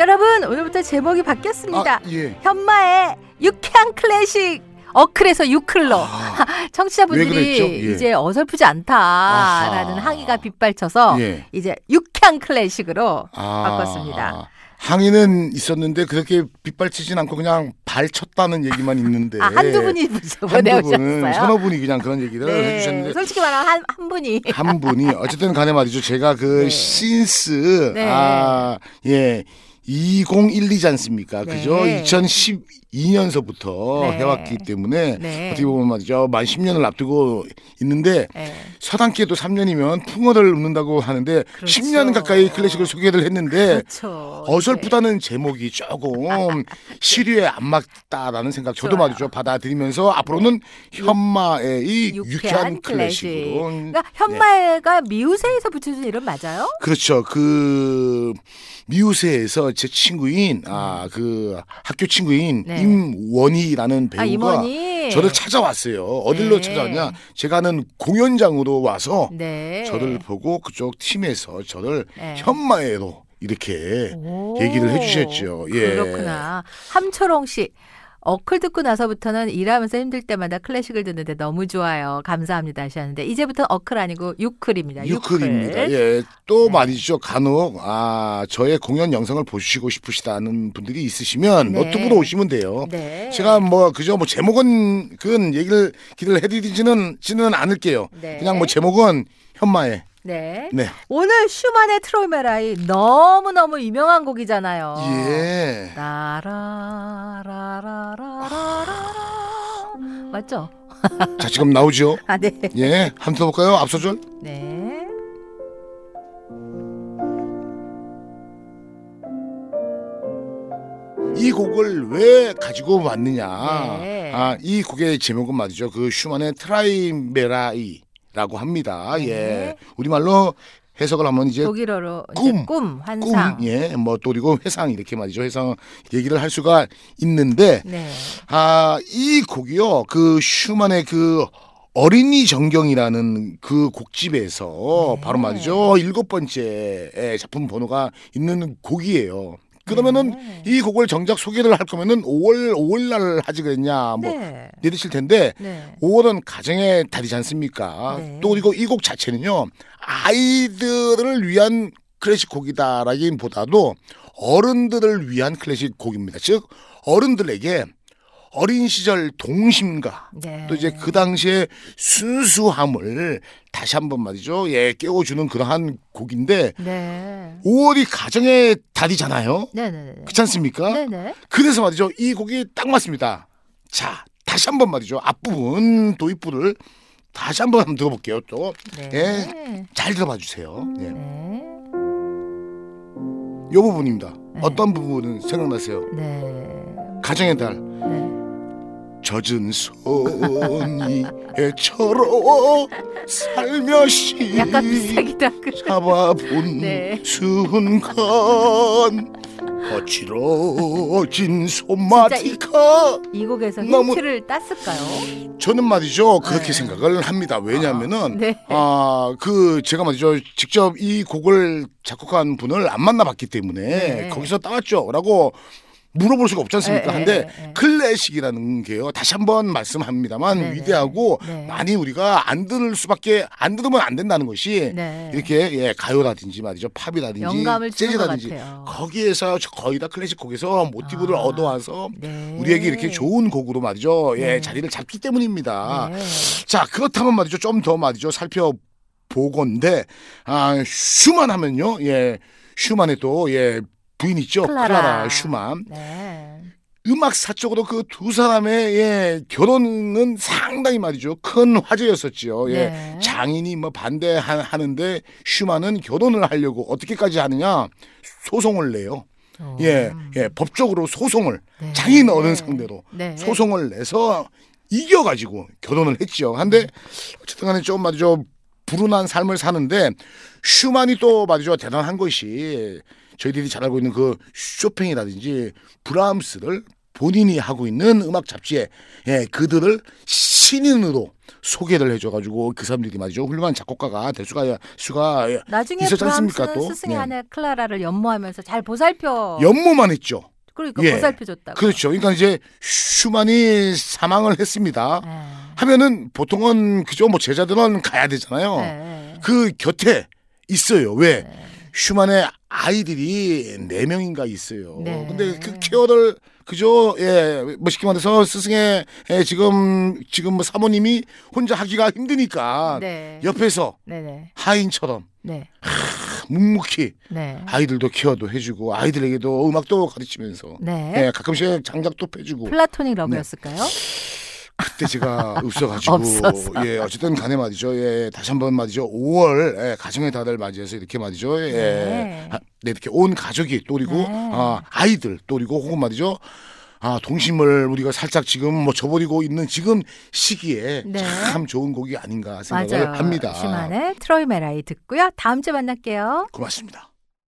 여러분 오늘부터 제목이 바뀌었습니다. 아, 예. 현마의 유쾌한 클래식 어클에서 유클로 아, 왜 청취자분들이? 예. 이제 어설프지 않다라는 아하. 항의가 빗발쳐서 예. 이제 유쾌한 클래식으로 아, 바꿨습니다. 항의는 있었는데 그렇게 빗발치진 않고 그냥 발쳤다는 얘기만 있는데 아, 한두 분이 네. 한두 보내오셨어요. 서너 분이 그냥 그런 얘기를 네, 해주셨는데 솔직히 말하면 한, 한 분이 한 분이 어쨌든 간에 말이죠. 제가 그 네. 신스 네. 아, 예. 2012지 않습니까? 네. 그죠? 2012년서부터 네. 해왔기 때문에 네. 어떻게 보면 말이죠. 만 10년을 앞두고 있는데 네. 서당기에도 3년이면 풍어를 웃는다고 하는데 그렇죠. 10년 가까이 클래식을 소개를 했는데 그렇죠. 어설프다는 제목이 조금 시류에 안 맞다라는 생각 저도 좋아요. 말이죠 받아들이면서 앞으로는 현마의 이 유쾌한, 유쾌한 클래식. 클래식으로 그러니까 현마가 미우새에서 붙여준 이름 맞아요? 그렇죠 그 미우새에서 제 친구인 아그 학교 친구인 네. 임원희라는 아 배우가 임원이 저를 찾아왔어요 어딜로 네. 찾아왔냐 제가 하는 공연장으로 와서 네. 저를 보고 그쪽 팀에서 저를 네. 현마애로 이렇게 오, 얘기를 해주셨죠. 예. 그렇구나. 함초롱 씨. 어클 듣고 나서부터는 일하면서 힘들 때마다 클래식을 듣는데 너무 좋아요. 감사합니다 하셨는데 이제부터 어클 아니고 유클입니다. 유클입니다. 유클. 예, 또 네. 말이죠. 간혹 아 저의 공연 영상을 보시고 싶으시다는 분들이 있으시면 네. 노트북으로 오시면 돼요. 네. 제가 뭐 그저 뭐 제목은 그 얘기를 기대를 해 드리지는 지는 않을게요. 네. 그냥 뭐 제목은 현마의 네. 네. 오늘 슈만의 트로메라이 너무 너무 유명한 곡이잖아요. 예. 라라라라라라라 맞죠? 자 지금 나오죠. 아 네. 예, 한번 들어볼까요? 앞 소절. 네. 이 곡을 왜 가지고 왔느냐? 네. 아, 이 곡의 제목은 말이죠. 그 슈만의 Träumerei라고 합니다. 네. 예. 우리말로 해석을 하면 이제 독일어로 이제 꿈, 꿈, 환상. 꿈, 예, 뭐 또 그리고 회상 이렇게 말이죠. 회상 얘기를 할 수가 있는데 네. 아, 이 곡이요. 그 슈만의 그 어린이 정경이라는 그 곡집에서 네. 바로 말이죠. 일곱 번째 작품 번호가 있는 곡이에요. 그러면은 네. 이 곡을 정작 소개를 할 거면은 5월 5월 날 하지 그랬냐 뭐 네. 내드실 텐데 네. 5월은 가정의 달이지 않습니까? 네. 또 그리고 이 곡 자체는요 아이들을 위한 클래식 곡이다라기보다도 어른들을 위한 클래식 곡입니다. 즉 어른들에게 어린 시절 동심과 네. 또 이제 그 당시의 순수함을 다시 한번 말이죠. 예, 깨워주는 그러한 곡인데 네. 5월이 가정의 달이잖아요. 네, 네, 네. 그렇지 않습니까? 네, 네. 그래서 말이죠. 이 곡이 딱 맞습니다. 자, 다시 한번 말이죠. 앞부분 도입부를 다시 한번 한번 들어볼게요. 또. 네. 예. 잘 들어봐 주세요. 예. 네. 이 부분입니다. 네. 어떤 부분은 생각나세요? 네. 가정의 달. 네. 젖은 손이 애처로 살며시 약간 비슷하기도 하고. 잡아본 네. 순간 거칠어진 손마디가 이 곡에서 너무- 힌트를 땄을까요? 저는 말이죠 그렇게 네. 생각을 합니다 왜냐하면은 네. 아 그 제가 말이죠 직접 이 곡을 작곡한 분을 안 만나봤기 때문에 네. 거기서 따왔죠라고 물어볼 수가 없지 않습니까? 네, 한데 네, 네. 클래식이라는 게요. 다시 한번 말씀합니다만 네, 네. 위대하고 네. 많이 우리가 안 들을 수밖에 안 들으면 안 된다는 것이 네. 이렇게 예, 가요라든지 말이죠. 팝이라든지 재즈라든지. 거기에서 저- 거의 다 클래식 곡에서 모티브를 아. 얻어와서 네. 우리에게 이렇게 좋은 곡으로 말이죠. 예, 네. 자리를 잡기 때문입니다. 네. 자, 그렇다면 말이죠. 좀 더 말이죠. 살펴보건데, 아, 슈만 하면요. 예, 슈만의 또, 예, 부인 있죠. 클라라. 클라라, 슈만. 네. 음악사적으로 그 두 사람의 예, 결혼은 상당히 말이죠. 큰 화제였었지요. 예. 네. 장인이 뭐 반대하는데 슈만은 결혼을 하려고 어떻게까지 하느냐? 소송을 내요. 어. 예, 예, 법적으로 소송을 네. 장인 어른 상대로 네. 소송을 내서 이겨가지고 결혼을 했죠. 한데 어쨌든 간에 좀 말이죠. 불운한 삶을 사는데 슈만이 또 말이죠. 대단한 것이 저희들이 잘 알고 있는 그 쇼팽이라든지 브라함스를 본인이 하고 있는 음악 잡지에 예, 그들을 신인으로 소개를 해줘가지고 그 사람들이 말이죠 훌륭한 작곡가가 될 수가 수가 나중에 있었지 않습니까, 또? 스승의 네. 아내 클라라를 연모하면서 잘 보살펴. 연모만 했죠. 그러니까 예. 보살펴줬다고. 그렇죠. 그러니까 이제 슈만이 사망을 했습니다. 네. 하면은 보통은 그죠 뭐 제자들은 가야 되잖아요. 네. 그 곁에 있어요. 왜? 네. 슈만의 아이들이 네 명인가 있어요. 네. 근데 그 케어를 그죠? 예, 뭐 쉽게 말해서 스승의 예, 지금 지금 뭐 사모님이 혼자 하기가 힘드니까 네. 옆에서 네네. 하인처럼 네. 묵묵히 네. 아이들도 care도 해주고 아이들에게도 음악도 가르치면서 네. 예, 가끔씩 장작도 패주고 플라토닉 러브였을까요? 그때 제가 없어가지고 없어서. 예 어쨌든 간에 말이죠 예 다시 한 번 말이죠 5월 예, 가정의 달을 맞이해서 이렇게 말이죠 예 네. 아, 네, 이렇게 온 가족이 또리고 네. 아, 아이들 또리고 혹은 말이죠 아 동심을 우리가 살짝 지금 뭐 저버리고 있는 지금 시기에 네. 참 좋은 곡이 아닌가 생각을 맞아요. 합니다. 슈만의 트로이 메라이 듣고요. 다음 주에 만날게요. 고맙습니다.